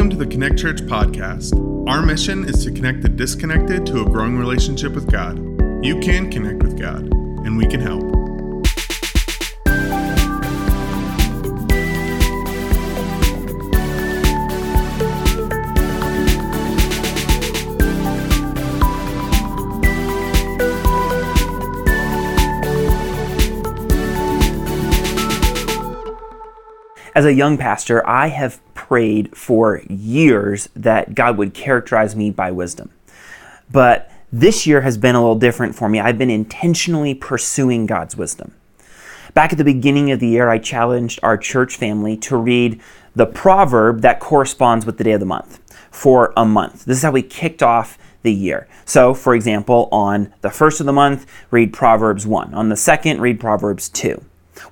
Welcome to the Connect Church podcast. Our mission is to connect the disconnected to a growing relationship with God. You can connect with God, and we can help. As a young pastor, I have prayed for years that God would characterize me by wisdom. But this year has been a little different for me. I've been intentionally pursuing God's wisdom. Back at the beginning of the year, I challenged our church family to read the proverb that corresponds with the day of the month for a month. This is how we kicked off the year. So, for example, on the first of the month, read Proverbs 1. On the second, read Proverbs 2.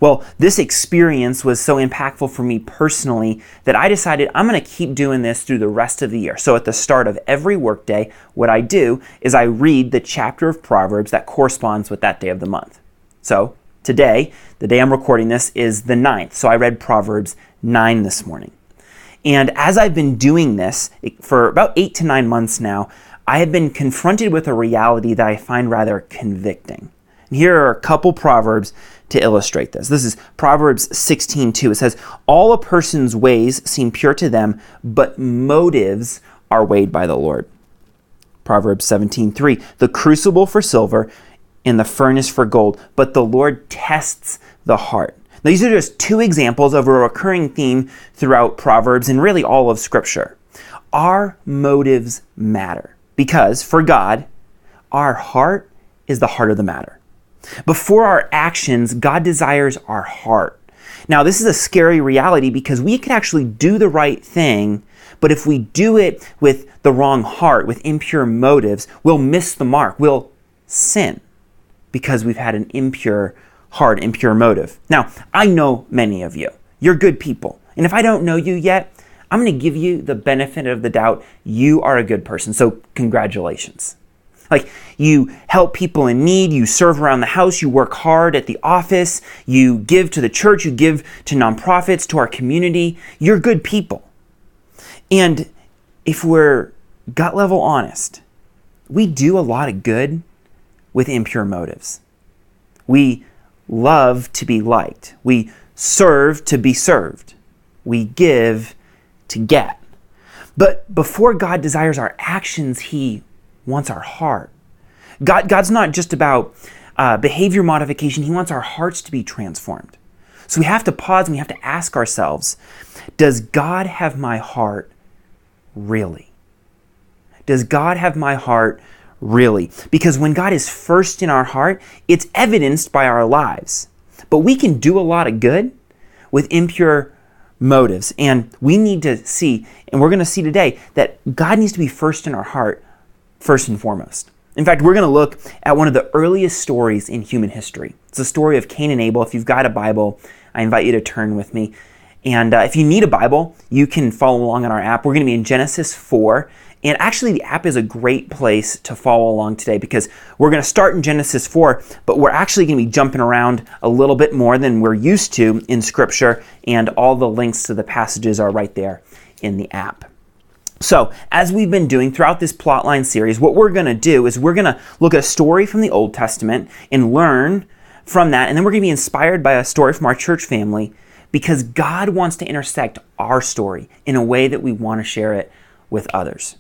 Well, this experience was so impactful for me personally that I decided I'm going to keep doing this through the rest of the year. So at the start of every workday, what I do is I read the chapter of Proverbs that corresponds with that day of the month. So today, the day I'm recording this is the 9th. So I read Proverbs 9 this morning. And as I've been doing this for about eight to nine months now, I have been confronted with a reality that I find rather convicting. And here are a couple proverbs to illustrate this. This is Proverbs 16:2. It says, "All a person's ways seem pure to them, but motives are weighed by the Lord." Proverbs 17:3, "The crucible for silver and the furnace for gold, but the Lord tests the heart." Now, these are just two examples of a recurring theme throughout Proverbs and really all of Scripture. Our motives matter because for God, our heart is the heart of the matter. Before our actions, God desires our heart. Now, this is a scary reality because we can actually do the right thing, but if we do it with the wrong heart, with impure motives, we'll miss the mark. We'll sin because we've had an impure heart, impure motive. Now, I know many of you. You're good people. And if I don't know you yet, I'm going to give you the benefit of the doubt. You are a good person. So, congratulations. Like you help people in need, you serve around the house, you work hard at the office, you give to the church, you give to nonprofits, to our community. You're good people. And if we're gut level honest, we do a lot of good with impure motives. We love to be liked. We serve to be served. We give to get. But before God desires our actions, He wants our heart. God, God's not just about uh, behavior modification, He wants our hearts to be transformed. So we have to pause and we have to ask ourselves Does God have my heart really? Does God have my heart really? Because when God is first in our heart, it's evidenced by our lives. But we can do a lot of good with impure motives. And we need to see, and we're going to see today, that God needs to be first in our heart first and foremost. In fact, we're going to look at one of the earliest stories in human history. It's the story of Cain and Abel. If you've got a Bible, I invite you to turn with me. And uh, if you need a Bible, you can follow along on our app. We're going to be in Genesis 4. And actually, the app is a great place to follow along today because we're going to start in Genesis 4, but we're actually going to be jumping around a little bit more than we're used to in Scripture. And all the links to the passages are right there in the app. So, as we've been doing throughout this plotline series, what we're going to do is we're going to look at a story from the Old Testament and learn from that, and then we're going to be inspired by a story from our church family because God wants to intersect our story in a way that we want to share it with others.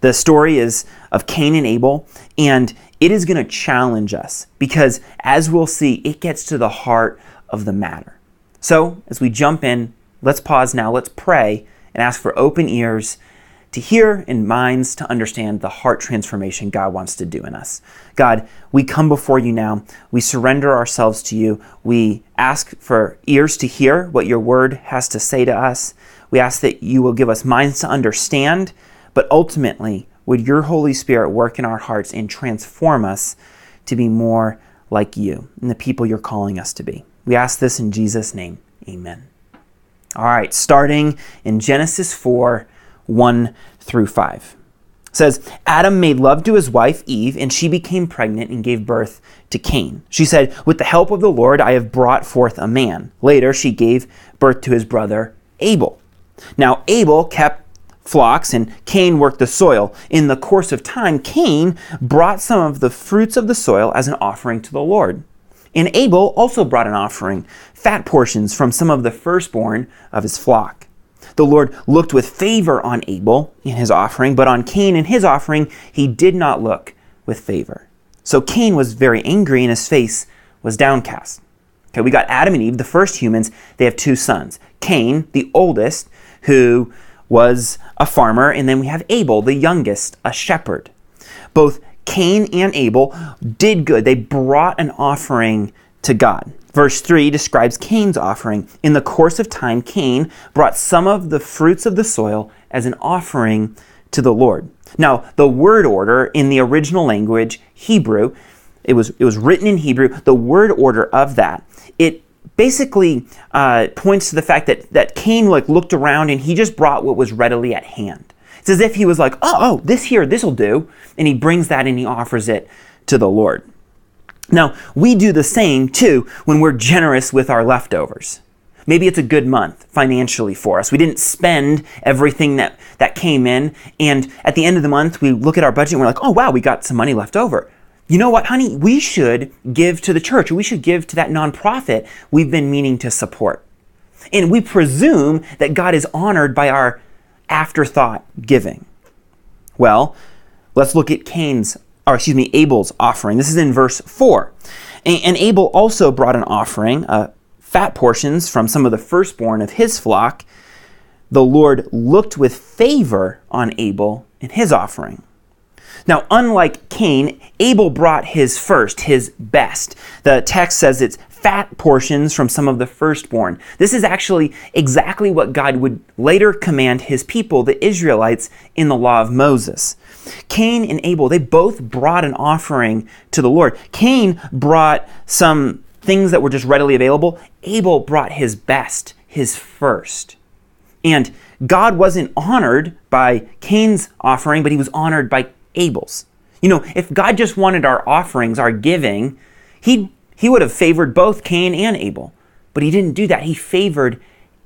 The story is of Cain and Abel, and it is going to challenge us because, as we'll see, it gets to the heart of the matter. So, as we jump in, let's pause now, let's pray, and ask for open ears to hear and minds to understand the heart transformation God wants to do in us. God, we come before you now. We surrender ourselves to you. We ask for ears to hear what your word has to say to us. We ask that you will give us minds to understand, but ultimately, would your Holy Spirit work in our hearts and transform us to be more like you and the people you're calling us to be. We ask this in Jesus' name. Amen. All right, starting in Genesis 4 1 through 5. It says, Adam made love to his wife Eve, and she became pregnant and gave birth to Cain. She said, With the help of the Lord, I have brought forth a man. Later, she gave birth to his brother Abel. Now, Abel kept flocks and Cain worked the soil. In the course of time, Cain brought some of the fruits of the soil as an offering to the Lord. And Abel also brought an offering, fat portions from some of the firstborn of his flock. The Lord looked with favor on Abel in his offering, but on Cain in his offering he did not look with favor. So Cain was very angry and his face was downcast. Okay, we got Adam and Eve, the first humans. They have two sons. Cain, the oldest, who was a farmer, and then we have Abel, the youngest, a shepherd. Both Cain and Abel did good. They brought an offering to God. Verse 3 describes Cain's offering. In the course of time, Cain brought some of the fruits of the soil as an offering to the Lord. Now, the word order in the original language, Hebrew, it was, it was written in Hebrew, the word order of that, it basically uh, points to the fact that, that Cain like looked around and he just brought what was readily at hand. It's as if he was like, oh, oh, this here, this'll do. And he brings that and he offers it to the Lord. Now, we do the same too when we're generous with our leftovers. Maybe it's a good month financially for us. We didn't spend everything that, that came in. And at the end of the month, we look at our budget and we're like, oh, wow, we got some money left over. You know what, honey? We should give to the church, we should give to that nonprofit we've been meaning to support. And we presume that God is honored by our afterthought giving? Well, let's look at Cain's, or excuse me, Abel's offering. This is in verse 4. And Abel also brought an offering, uh, fat portions from some of the firstborn of his flock. The Lord looked with favor on Abel and his offering. Now, unlike Cain, Abel brought his first, his best. The text says it's fat portions from some of the firstborn. This is actually exactly what God would later command his people, the Israelites, in the law of Moses. Cain and Abel, they both brought an offering to the Lord. Cain brought some things that were just readily available. Abel brought his best, his first. And God wasn't honored by Cain's offering, but he was honored by Abel's. You know, if God just wanted our offerings, our giving, he'd he would have favored both Cain and Abel, but he didn't do that. He favored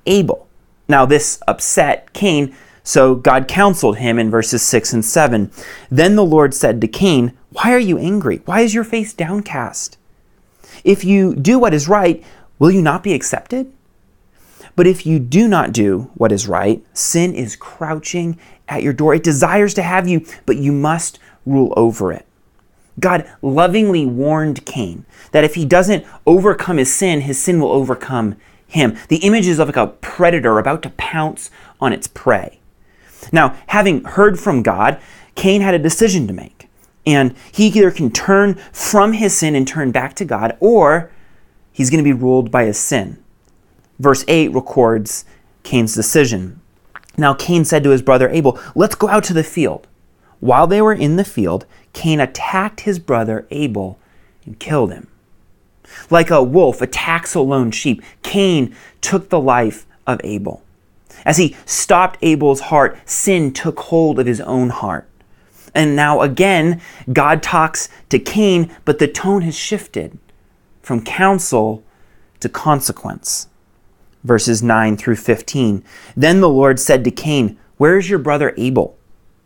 Abel. Now, this upset Cain, so God counseled him in verses 6 and 7. Then the Lord said to Cain, Why are you angry? Why is your face downcast? If you do what is right, will you not be accepted? But if you do not do what is right, sin is crouching at your door. It desires to have you, but you must rule over it. God lovingly warned Cain that if he doesn't overcome his sin, his sin will overcome him. The image is of like a predator about to pounce on its prey. Now, having heard from God, Cain had a decision to make. And he either can turn from his sin and turn back to God, or he's going to be ruled by his sin. Verse 8 records Cain's decision. Now Cain said to his brother Abel, Let's go out to the field. While they were in the field, Cain attacked his brother Abel and killed him. Like a wolf attacks a lone sheep, Cain took the life of Abel. As he stopped Abel's heart, sin took hold of his own heart. And now again, God talks to Cain, but the tone has shifted from counsel to consequence. Verses 9 through 15. Then the Lord said to Cain, Where is your brother Abel?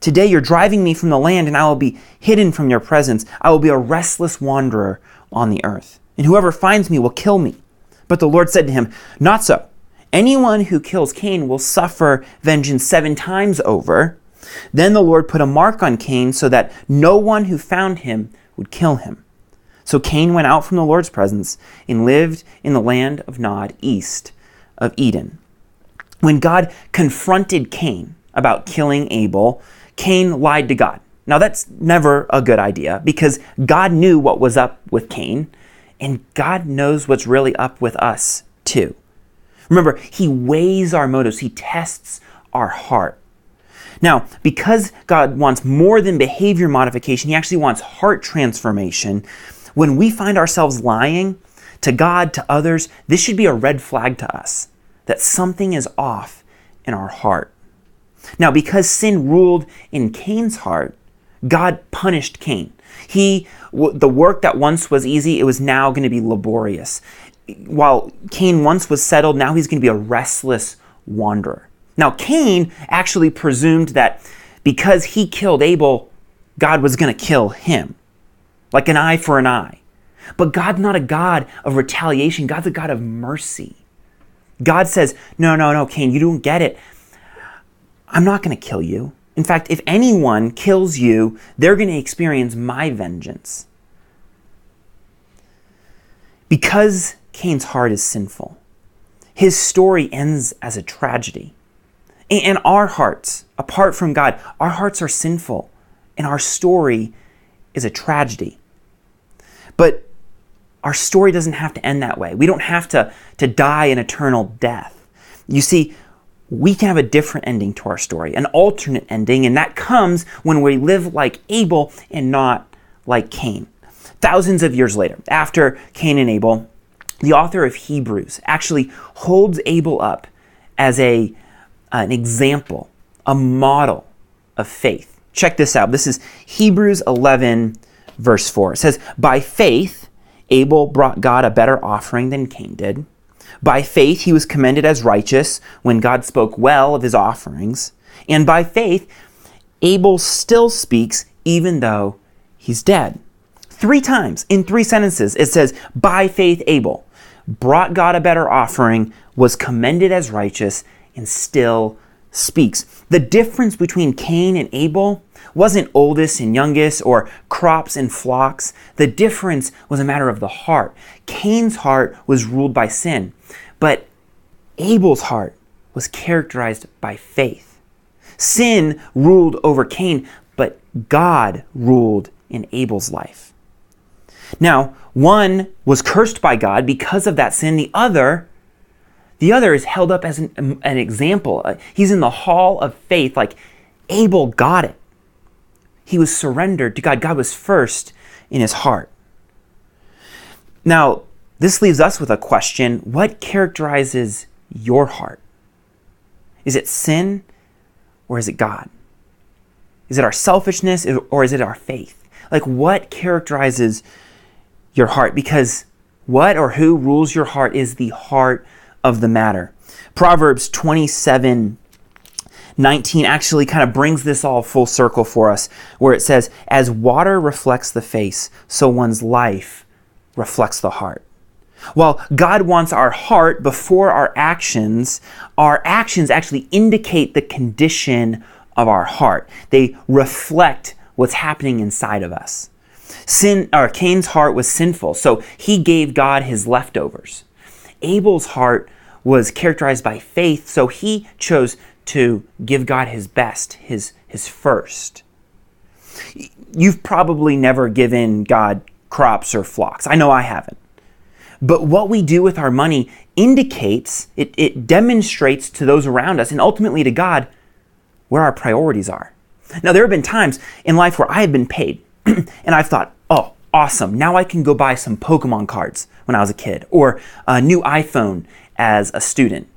Today you're driving me from the land, and I will be hidden from your presence. I will be a restless wanderer on the earth. And whoever finds me will kill me. But the Lord said to him, Not so. Anyone who kills Cain will suffer vengeance seven times over. Then the Lord put a mark on Cain so that no one who found him would kill him. So Cain went out from the Lord's presence and lived in the land of Nod, east of Eden. When God confronted Cain about killing Abel, Cain lied to God. Now, that's never a good idea because God knew what was up with Cain, and God knows what's really up with us too. Remember, He weighs our motives, He tests our heart. Now, because God wants more than behavior modification, He actually wants heart transformation. When we find ourselves lying to God, to others, this should be a red flag to us that something is off in our heart. Now, because sin ruled in Cain's heart, God punished Cain. He, the work that once was easy, it was now going to be laborious. While Cain once was settled, now he's going to be a restless wanderer. Now, Cain actually presumed that because he killed Abel, God was going to kill him, like an eye for an eye. But God's not a God of retaliation, God's a God of mercy. God says, No, no, no, Cain, you don't get it. I'm not going to kill you. In fact, if anyone kills you, they're going to experience my vengeance. Because Cain's heart is sinful, his story ends as a tragedy. And our hearts, apart from God, our hearts are sinful, and our story is a tragedy. But our story doesn't have to end that way. We don't have to, to die an eternal death. You see, we can have a different ending to our story, an alternate ending, and that comes when we live like Abel and not like Cain. Thousands of years later, after Cain and Abel, the author of Hebrews actually holds Abel up as a, an example, a model of faith. Check this out. This is Hebrews 11, verse 4. It says, By faith, Abel brought God a better offering than Cain did. By faith, he was commended as righteous when God spoke well of his offerings. And by faith, Abel still speaks even though he's dead. Three times in three sentences, it says, By faith, Abel brought God a better offering, was commended as righteous, and still speaks. The difference between Cain and Abel wasn't oldest and youngest or crops and flocks. The difference was a matter of the heart. Cain's heart was ruled by sin, but Abel's heart was characterized by faith. Sin ruled over Cain, but God ruled in Abel's life. Now, one was cursed by God because of that sin, the other the other is held up as an, an example. Uh, he's in the hall of faith, like Abel got it. He was surrendered to God. God was first in his heart. Now, this leaves us with a question what characterizes your heart? Is it sin or is it God? Is it our selfishness or is it our faith? Like, what characterizes your heart? Because what or who rules your heart is the heart of the matter. Proverbs 27 19 actually kind of brings this all full circle for us, where it says, As water reflects the face, so one's life reflects the heart. While God wants our heart before our actions, our actions actually indicate the condition of our heart. They reflect what's happening inside of us. Sin or Cain's heart was sinful, so he gave God his leftovers. Abel's heart was characterized by faith, so he chose to give God his best, his, his first. You've probably never given God crops or flocks. I know I haven't. But what we do with our money indicates, it, it demonstrates to those around us and ultimately to God where our priorities are. Now, there have been times in life where I have been paid and I've thought, oh, awesome, now I can go buy some Pokemon cards when I was a kid, or a new iPhone as a student,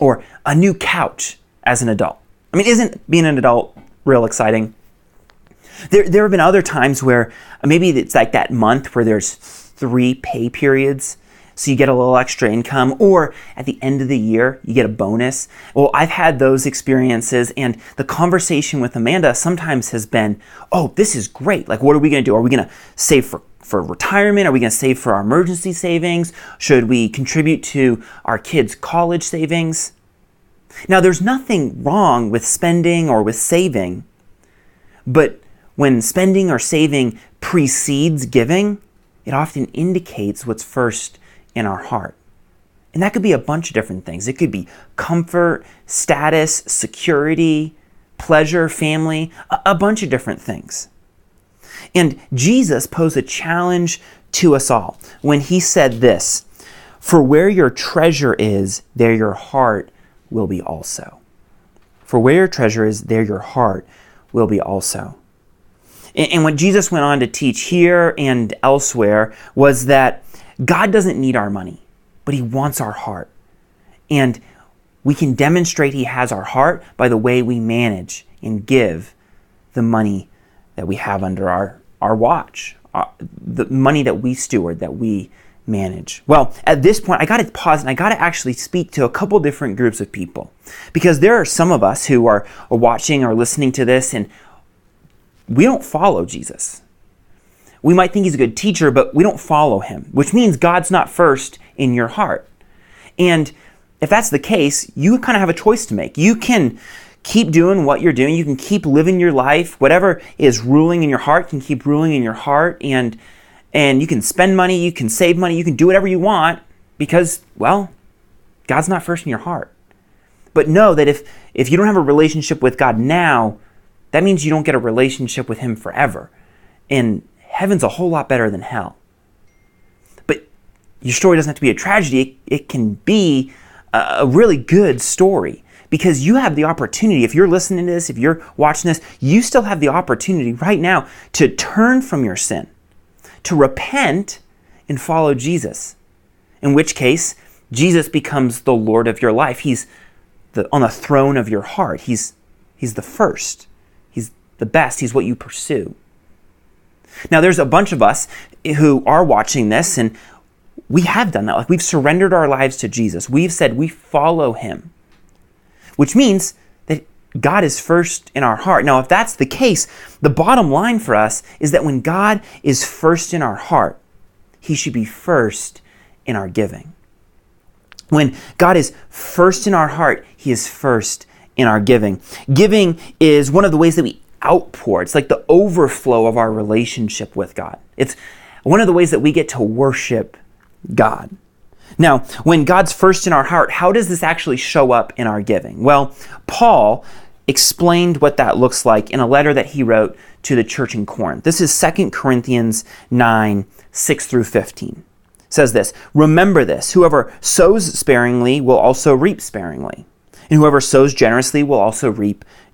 or a new couch as an adult. I mean, isn't being an adult real exciting? There, there have been other times where maybe it's like that month where there's three pay periods, so you get a little extra income, or at the end of the year, you get a bonus. Well, I've had those experiences, and the conversation with Amanda sometimes has been, oh, this is great. Like, what are we gonna do? Are we gonna save for for retirement? Are we going to save for our emergency savings? Should we contribute to our kids' college savings? Now, there's nothing wrong with spending or with saving, but when spending or saving precedes giving, it often indicates what's first in our heart. And that could be a bunch of different things. It could be comfort, status, security, pleasure, family, a, a bunch of different things. And Jesus posed a challenge to us all when he said this For where your treasure is, there your heart will be also. For where your treasure is, there your heart will be also. And, and what Jesus went on to teach here and elsewhere was that God doesn't need our money, but He wants our heart. And we can demonstrate He has our heart by the way we manage and give the money that we have under our, our watch, our, uh, the money that we steward, that we manage? Well, at this point, I got to pause and I got to actually speak to a couple different groups of people because there are some of us who are, are watching or listening to this and we don't follow Jesus. We might think he's a good teacher, but we don't follow him, which means God's not first in your heart. And if that's the case, you kind of have a choice to make. You can keep doing what you're doing, you can keep living your life, whatever is ruling in your heart can keep ruling in your heart and and you can spend money, you can save money, you can do whatever you want because, well, God's not first in your heart. But know that if, if you don't have a relationship with God now, that means you don't get a relationship with Him forever. And heaven's a whole lot better than hell. But your story doesn't have to be a tragedy, it, can be a, a really good story because you have the opportunity, if you're listening to this, if you're watching this, you still have the opportunity right now to turn from your sin to repent and follow Jesus. In which case, Jesus becomes the Lord of your life. He's the, on the throne of your heart. He's, he's the first. He's the best. He's what you pursue. Now, there's a bunch of us who are watching this, and we have done that. Like, we've surrendered our lives to Jesus. We've said we follow him, which means that God is first in our heart. Now, if that's the case, the bottom line for us is that when God is first in our heart, He should be first in our giving. When God is first in our heart, He is first in our giving. Giving is one of the ways that we outpour. It's like the overflow of our relationship with God. It's one of the ways that we get to worship God. Now, when God's first in our heart, how does this actually show up in our giving? Well, Paul explained what that looks like in a letter that he wrote to the church in Corinth. This is 2 Corinthians 9 6 through 15. It says this Remember this whoever sows sparingly will also reap sparingly, and whoever sows generously will also reap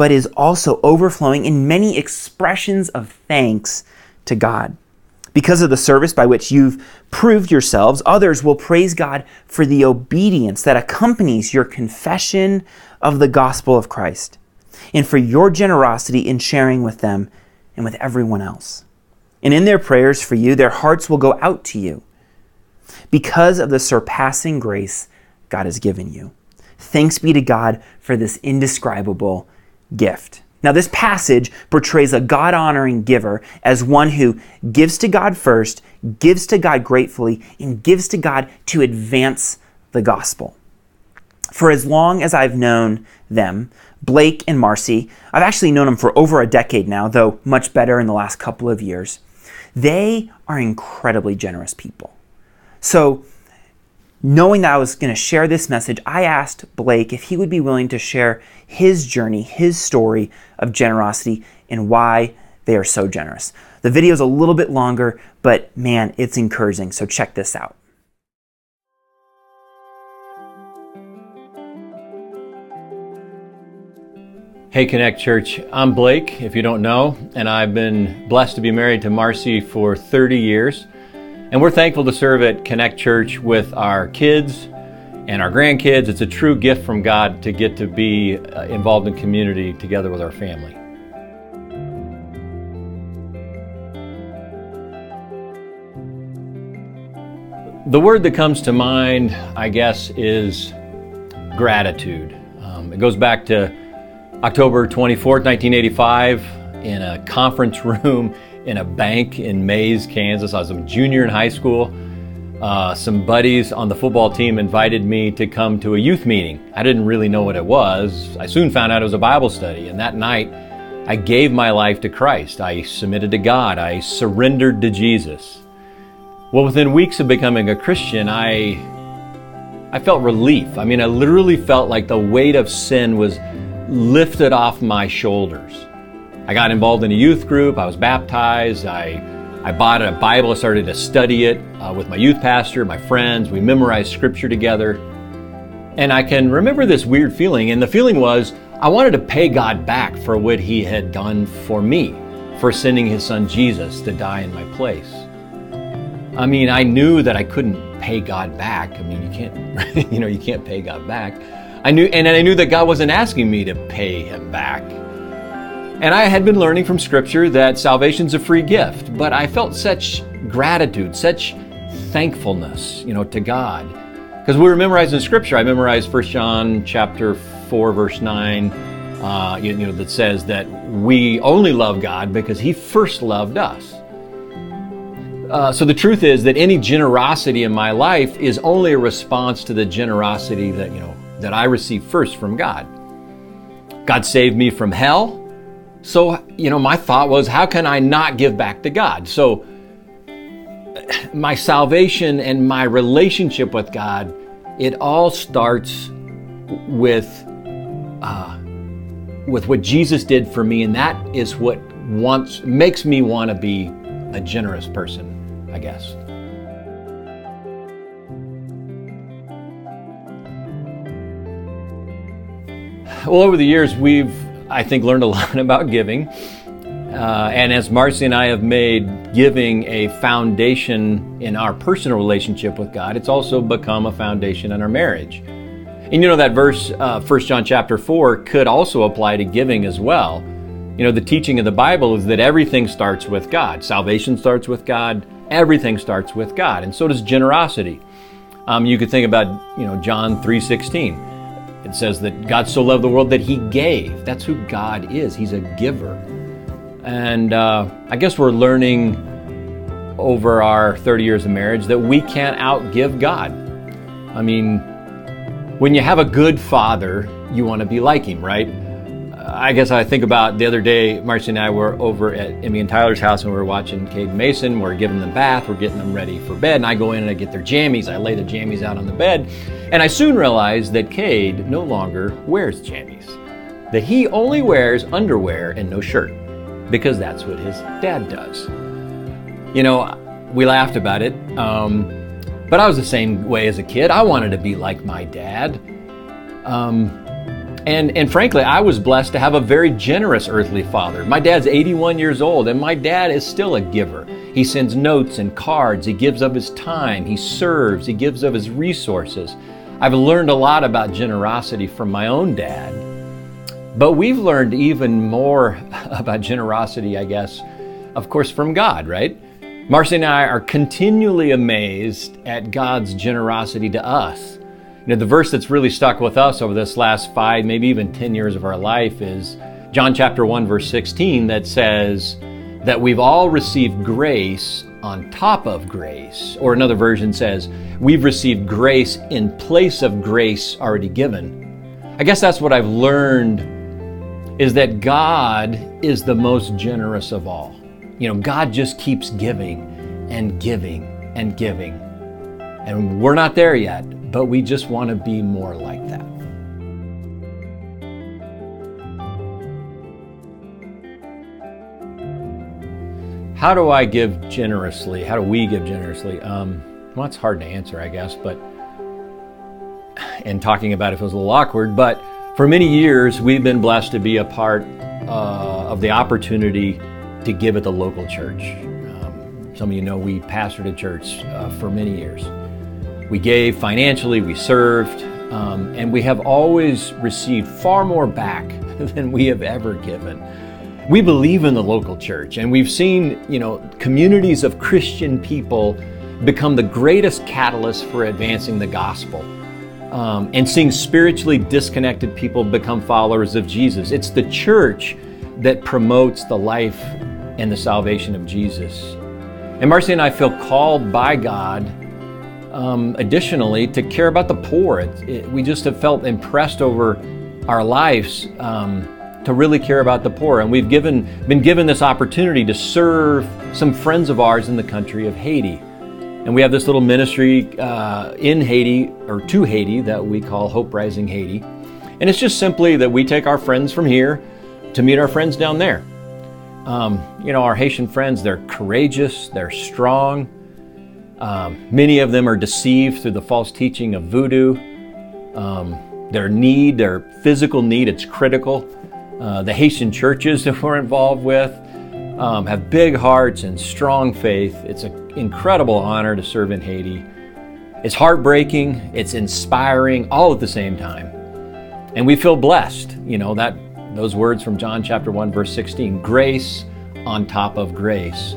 but is also overflowing in many expressions of thanks to God. Because of the service by which you've proved yourselves, others will praise God for the obedience that accompanies your confession of the gospel of Christ and for your generosity in sharing with them and with everyone else. And in their prayers for you, their hearts will go out to you because of the surpassing grace God has given you. Thanks be to God for this indescribable gift. Now, this passage portrays a God honoring giver as one who gives to God first, gives to God gratefully, and gives to God to advance the gospel. For as long as I've known them, Blake and Marcy, I've actually known them for over a decade now, though much better in the last couple of years. They are incredibly generous people. So, knowing that I was going to share this message, I asked Blake if he would be willing to share his journey, his story of generosity, and why they are so generous. The video is a little bit longer, but man, it's encouraging. So, check this out. Hey Connect Church, I'm Blake, if you don't know, and I've been blessed to be married to Marcy for 30 years. And we're thankful to serve at Connect Church with our kids and our grandkids. It's a true gift from God to get to be uh, involved in community together with our family. The word that comes to mind, I guess, is gratitude. Um, it goes back to October 24th, 1985, in a conference room in a bank in Mays, Kansas. I was a junior in high school. Uh, some buddies on the football team invited me to come to a youth meeting. I didn't really know what it was. I soon found out it was a Bible study, and that night I gave my life to Christ. I submitted to God. I surrendered to Jesus. Well, within weeks of becoming a Christian, I I felt relief. I mean, I literally felt like the weight of sin was lifted off my shoulders. I got involved in a youth group. I was baptized. I I bought a Bible, I started to study it uh, with my youth pastor, my friends. We memorized scripture together. And I can remember this weird feeling. And the feeling was I wanted to pay God back for what He had done for me, for sending His Son Jesus to die in my place. I mean, I knew that I couldn't pay God back. I mean, you can't, you know, you can't pay God back. I knew, and I knew that God wasn't asking me to pay Him back. And I had been learning from Scripture that salvation's a free gift, but I felt such gratitude, such thankfulness, you know, to God. Because we were memorizing Scripture. I memorized 1 John chapter 4, verse 9, uh, you, you know, that says that we only love God because He first loved us. Uh, so the truth is that any generosity in my life is only a response to the generosity that you know that I received first from God. God saved me from hell. So, you know, my thought was, how can I not give back to God? So, my salvation and my relationship with God, it all starts with, uh, with what Jesus did for me, and that is what wants makes me want to be a generous person, I guess. Well, over the years, we've I think, learned a lot about giving. Uh, and as Marcy and I have made giving a foundation in our personal relationship with God, it's also become a foundation in our marriage. And you know that verse, uh, 1 John chapter 4, could also apply to giving as well. You know, the teaching of the Bible is that everything starts with God. Salvation starts with God. Everything starts with God. And so does generosity. Um, you could think about, you know, John 3.16. It says that God so loved the world that he gave. That's who God is. He's a giver. And uh, I guess we're learning over our 30 years of marriage that we can't outgive God. I mean, when you have a good father, you want to be like him, right? I guess I think about the other day, Marcy and I were over at Emmy and Tyler's house and we were watching Cade Mason. We're giving them bath, we're getting them ready for bed, and I go in and I get their jammies. I lay the jammies out on the bed, and I soon realized that Cade no longer wears jammies. That he only wears underwear and no shirt because that's what his dad does. You know, we laughed about it, um, but I was the same way as a kid. I wanted to be like my dad. Um, and, and frankly, I was blessed to have a very generous earthly father. My dad's 81 years old, and my dad is still a giver. He sends notes and cards, he gives of his time, he serves, he gives of his resources. I've learned a lot about generosity from my own dad. But we've learned even more about generosity, I guess, of course, from God, right? Marcy and I are continually amazed at God's generosity to us. You know, the verse that's really stuck with us over this last five, maybe even 10 years of our life is John chapter 1, verse 16, that says that we've all received grace on top of grace. Or another version says, we've received grace in place of grace already given. I guess that's what I've learned is that God is the most generous of all. You know, God just keeps giving and giving and giving. And we're not there yet, but we just want to be more like that. How do I give generously? How do we give generously? Um, well, it's hard to answer, I guess, but and talking about it feels a little awkward. But for many years, we've been blessed to be a part uh, of the opportunity to give at the local church. Um, some of you know we pastored a church uh, for many years. We gave financially, we served, um, and we have always received far more back than we have ever given. We believe in the local church, and we've seen, you know, communities of Christian people become the greatest catalyst for advancing the gospel. Um, and seeing spiritually disconnected people become followers of Jesus. It's the church that promotes the life and the salvation of Jesus. And Marcy and I feel called by God, um, additionally, to care about the poor. It, it, we just have felt impressed over our lives um, to really care about the poor. And we've given, been given this opportunity to serve some friends of ours in the country of Haiti. And we have this little ministry uh, in Haiti, or to Haiti, that we call Hope Rising Haiti. And it's just simply that we take our friends from here to meet our friends down there. Um, you know, our Haitian friends, they're courageous, they're strong. Um, many of them are deceived through the false teaching of voodoo. Um, their need, their physical need, it's critical. Uh, the Haitian churches that we're involved with um, have big hearts and strong faith. It's an incredible honor to serve in Haiti. It's heartbreaking, it's inspiring, all at the same time. And we feel blessed, you know, that those words from John chapter 1 verse 16, grace on top of grace.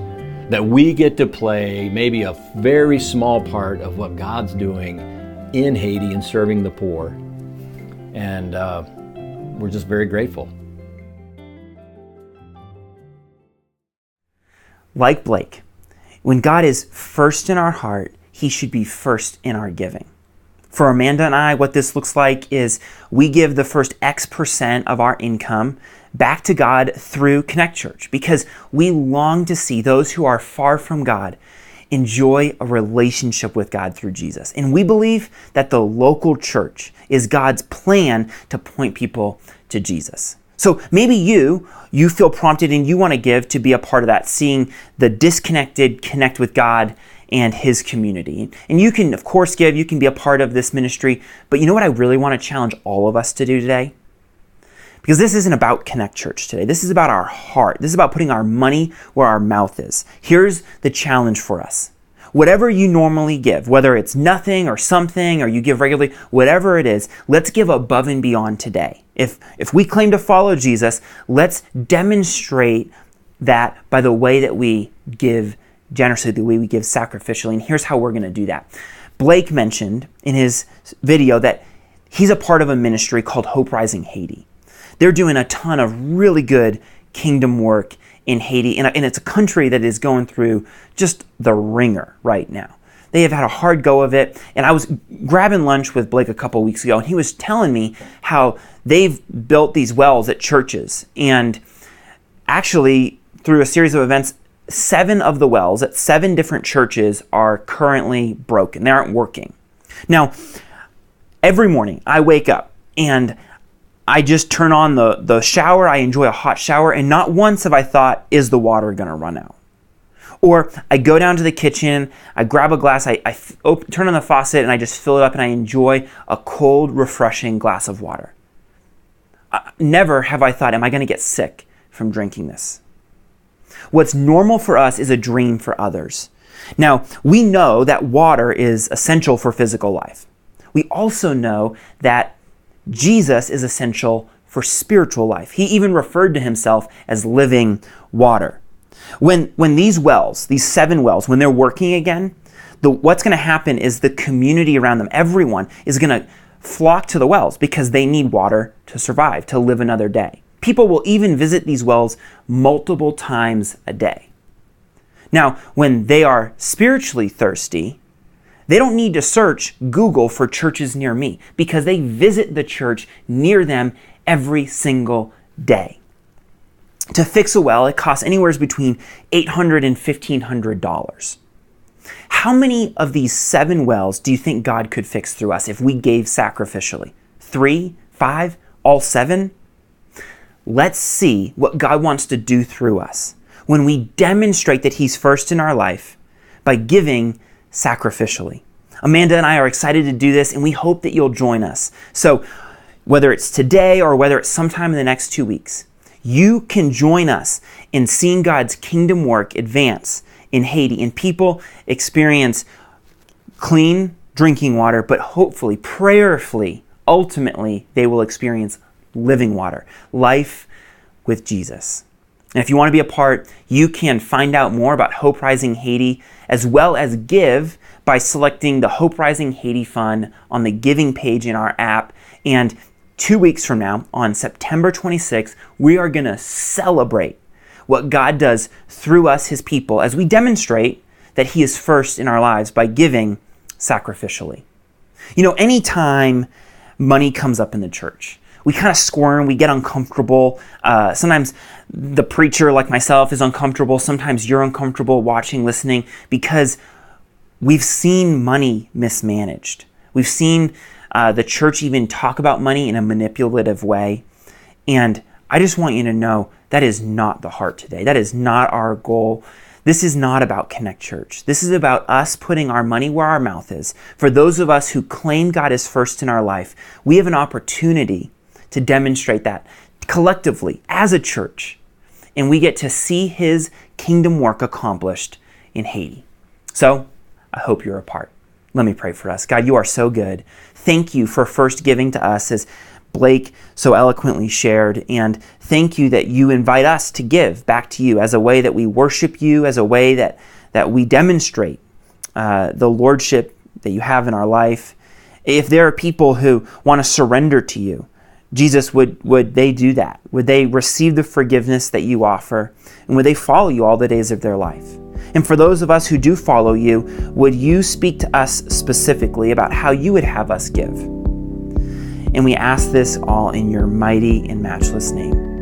That we get to play maybe a very small part of what God's doing in Haiti and serving the poor. And uh, we're just very grateful. Like Blake, when God is first in our heart, he should be first in our giving. For Amanda and I, what this looks like is we give the first X percent of our income back to God through Connect Church because we long to see those who are far from God enjoy a relationship with God through Jesus. And we believe that the local church is God's plan to point people to Jesus. So maybe you you feel prompted and you want to give to be a part of that, seeing the disconnected connect with God and his community. And you can, of course, give, you can be a part of this ministry, but you know what I really want to challenge all of us to do today? Because this isn't about Connect Church today. This is about our heart. This is about putting our money where our mouth is. Here's the challenge for us. Whatever you normally give, whether it's nothing or something or you give regularly, whatever it is, let's give above and beyond today. If if we claim to follow Jesus, let's demonstrate that by the way that we give generously, the way we give sacrificially. And here's how we're going to do that. Blake mentioned in his video that he's a part of a ministry called Hope Rising Haiti. They're doing a ton of really good kingdom work in Haiti, and it's a country that is going through just the wringer right now. They have had a hard go of it. And I was grabbing lunch with Blake a couple weeks ago, and he was telling me how they've built these wells at churches. And actually, through a series of events, seven of the wells at seven different churches are currently broken. They aren't working. Now, every morning I wake up and I just turn on the, the shower. I enjoy a hot shower, and not once have I thought, is the water going to run out? Or I go down to the kitchen, I grab a glass, I, I open, turn on the faucet, and I just fill it up, and I enjoy a cold, refreshing glass of water. Never have I thought, am I going to get sick from drinking this? What's normal for us is a dream for others. Now, we know that water is essential for physical life. We also know that Jesus is essential for spiritual life. He even referred to himself as living water. When, when these wells, these seven wells, when they're working again, the, what's going to happen is the community around them, everyone, is going to flock to the wells because they need water to survive, to live another day. People will even visit these wells multiple times a day. Now, when they are spiritually thirsty, they don't need to search Google for churches near me because they visit the church near them every single day. To fix a well, it costs anywhere between $800 and $1,500. How many of these seven wells do you think God could fix through us if we gave sacrificially? Three? Five? All seven? Let's see what God wants to do through us when we demonstrate that He's first in our life by giving sacrificially. Amanda and I are excited to do this, and we hope that you'll join us. So, whether it's today or whether it's sometime in the next two weeks, you can join us in seeing God's kingdom work advance in Haiti and people experience clean drinking water, but hopefully, prayerfully, ultimately, they will experience living water, life with Jesus. And if you want to be a part, you can find out more about Hope Rising Haiti as well as give by selecting the Hope Rising Haiti Fund on the giving page in our app. And two weeks from now, on September 26th, we are going to celebrate what God does through us, His people, as we demonstrate that He is first in our lives by giving sacrificially. You know, anytime money comes up in the church, we kind of squirm, we get uncomfortable. Uh, sometimes the preacher, like myself, is uncomfortable. Sometimes you're uncomfortable watching, listening, because we've seen money mismanaged. We've seen uh, the church even talk about money in a manipulative way. And I just want you to know that is not the heart today. That is not our goal. This is not about Connect Church. This is about us putting our money where our mouth is. For those of us who claim God is first in our life, we have an opportunity to demonstrate that collectively as a church. And we get to see his kingdom work accomplished in Haiti. So I hope you're a part. Let me pray for us. God, you are so good. Thank you for first giving to us as Blake so eloquently shared. And thank you that you invite us to give back to you as a way that we worship you, as a way that, that we demonstrate uh, the lordship that you have in our life. If there are people who want to surrender to you, Jesus, would, would they do that? Would they receive the forgiveness that you offer? And would they follow you all the days of their life? And for those of us who do follow you, would you speak to us specifically about how you would have us give? And we ask this all in your mighty and matchless name.